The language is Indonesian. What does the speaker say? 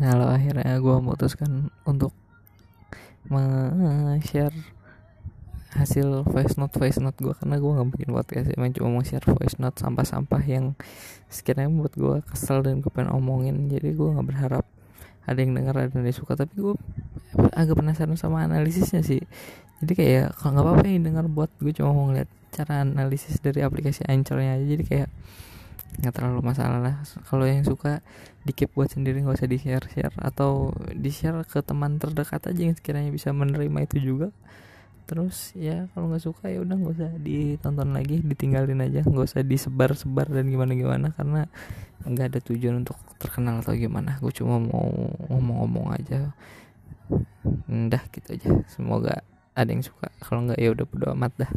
nah lo akhirnya gue memutuskan untuk share hasil voice note voice note gue karena gue nggak bikin podcast emang cuma mau share voice note sampah-sampah yang sekiranya buat gue kesel dan gue pengen omongin. Jadi gue nggak berharap ada yang dengar ada yang suka tapi gue agak penasaran sama analisisnya sih. Jadi kayak kalau nggak apa-apa yang dengar buat gue cuma mau ngeliat cara analisis dari aplikasi Anchornya aja. Jadi kayak nggak terlalu masalah lah. Kalau yang suka di keep buat sendiri nggak usah di share share atau di share ke teman terdekat aja yang sekiranya bisa menerima itu juga. Terus ya kalau nggak suka ya udah nggak usah ditonton lagi ditinggalin aja. Nggak usah disebar sebar dan gimana gimana karena nggak ada tujuan untuk terkenal atau gimana. Gue cuma mau ngomong-ngomong aja. Udah gitu aja. Semoga ada yang suka. Kalau nggak ya udah bodo amat dah